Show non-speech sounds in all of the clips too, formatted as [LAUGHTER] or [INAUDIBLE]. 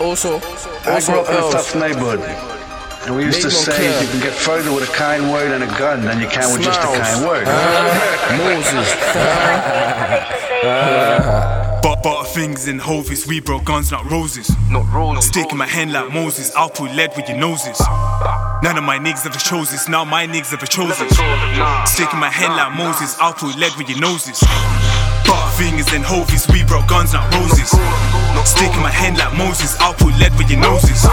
Also, I also grew up in a tough neighborhood. And we used to say clear. you can get further with a kind word and a gun than you can with just a kind word. [LAUGHS] Moses. [LAUGHS] But but things in hovis, we broke guns, not roses. Not roses. Stick in my hand like Moses, I'll put lead with your noses. None of my niggas ever chose this, now my niggas ever chose this. Stick in my hand like Moses, I'll put lead with your noses. Fingers and hovis, we broke guns, not roses. Stick in my hand like Moses, I'll put lead with your noses.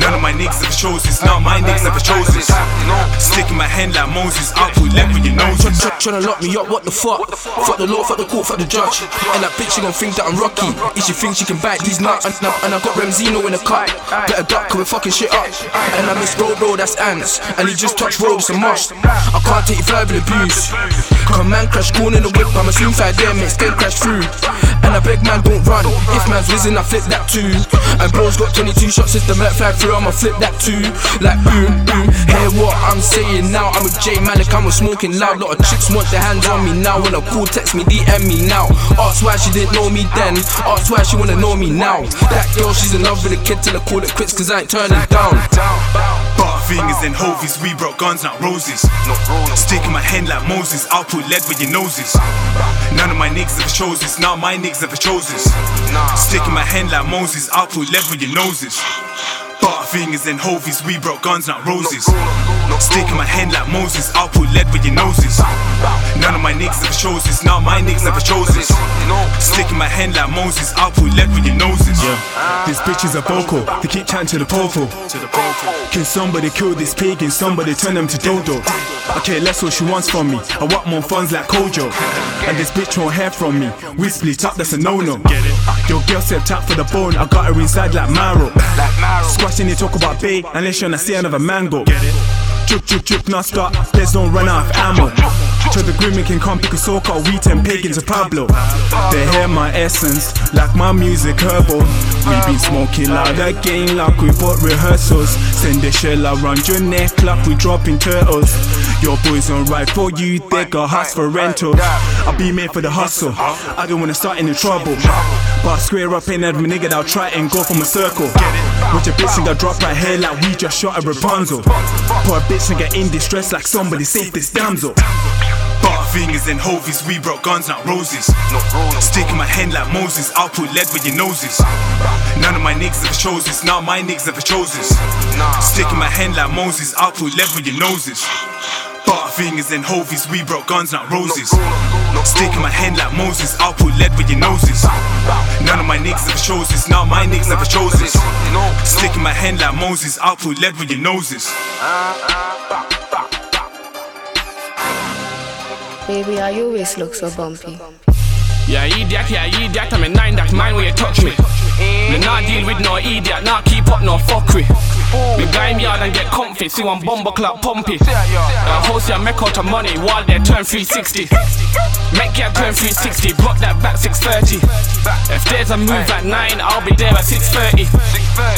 None of my niggas ever chose this, now my niggas ever chose this. Stick in my hand like Moses, I'll put lead with your noses. Tryna lock me up, what the fuck? Fuck the law, fuck the court, fuck the judge. And that bitch, she gon' think that I'm Rocky. If she thinks she can bite these nuts. And, and, and I got Ramzino in the cut. Better duck, cause we're fucking shit up. And I miss Road Road, that's ants. And he just touched road, it's a must. I can't take verbal abuse. Come man crash, corn in the whip, I'm a swing side there, mate, stay crash through. I beg man, don't run. If man's whizzing, I flip that too. And bro's got 22 shots, if the Met flag through, I'ma flip that too. Like boom, boom. Hear what I'm saying now? I'm with J Malik, I'm with smoking loud. Lot of chicks want their hands on me now. When I call, text me, DM me now. Ask why she didn't know me then. Ask why she wanna know me now. That girl, she's in love with a kid till I call it quits, cause I ain't turning down. Fingers and hovies, we broke guns, not roses. Stick in my hand like Moses, I'll put lead with your noses. None of my niggas ever chose this, now my niggas ever chose this. Stick in my hand like Moses, I'll put lead with your noses. But fingers and hovies, we broke guns, not roses. Stick in my hand like Moses, I'll put lead with your noses. None of my niggas ever chose this, now my niggas ever chose this. Stick in my hand like Moses, I'll put lead with your noses. This bitch is a vocal, they keep chatting to the popo. Can somebody kill this pig and somebody turn them to dodo? I care less what she wants from me, I want more funds like Kojo. And this bitch won't hear from me, we split up, that's a no no. Your girl said tap for the bone, I got her inside like Maro. Squashing it, talk about bay, unless you're gonna see another mango. Drip, drip, drip, non stop, there's don't run out of ammo. To the grooming can come pick a soca, wheat and pagan to Pablo. They hear my essence, like my music herbal. We been smoking loud again, like we bought rehearsals. Send the shell around your neck, like we dropping turtles. Your boys don't ride for you, they got house for rentals. I be made for the hustle, I don't wanna start any trouble. But I square up in every nigga that'll try and go from a circle. With your bitch nigga drop right here like we just shot a Rapunzel. A bitch nigga in distress like somebody saved this damsel. But fingers and hovies, we broke guns, not roses. Stick in my hand like Moses, I'll put lead with your noses. None of my niggas ever chose this, now my niggas ever chose this. Stick in my hand like Moses, I'll put lead with your noses. Fingers and hovies, we broke guns, not roses. Stick in my hand like Moses, I'll put lead with your noses. None of my niggas ever chose this, now my niggas ever chose this. Stick in my hand like Moses, I'll put lead with your noses. Baby, how you always look so bumpy? Yeah, idiot, yeah, idiot, I'm a nine, that's mine where you touch me. Me not deal with no idiot, not keep up no fuckery. Me guy me yard and get comfy, see one bomber clap pumpy. Uh, host ya make out of money, while they turn 360. Make ya turn 360, block that back 630. If there's a move at 9, I'll be there at 630.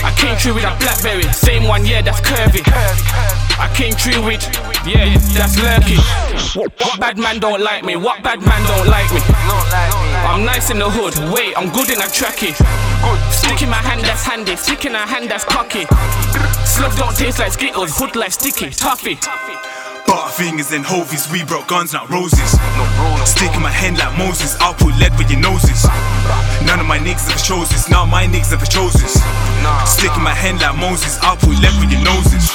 I came through with a Blackberry, same one, yeah, that's curvy. I came through with, yeah, that's lurky. What bad man don't like me? What bad man don't like me? I'm nice in the hood, wait, I'm good in a tracky. Stick in my hand that's handy, stick in a hand that's cocky. Slugs don't taste like Skittles, hood like sticky, toffee. But fingers and hovies, we broke guns, not roses. Stick in my hand like Moses, I'll put lead with your noses. None of my niggas ever chose this, now my niggas ever chose this. Stick in my hand like Moses, I'll put lead with your noses.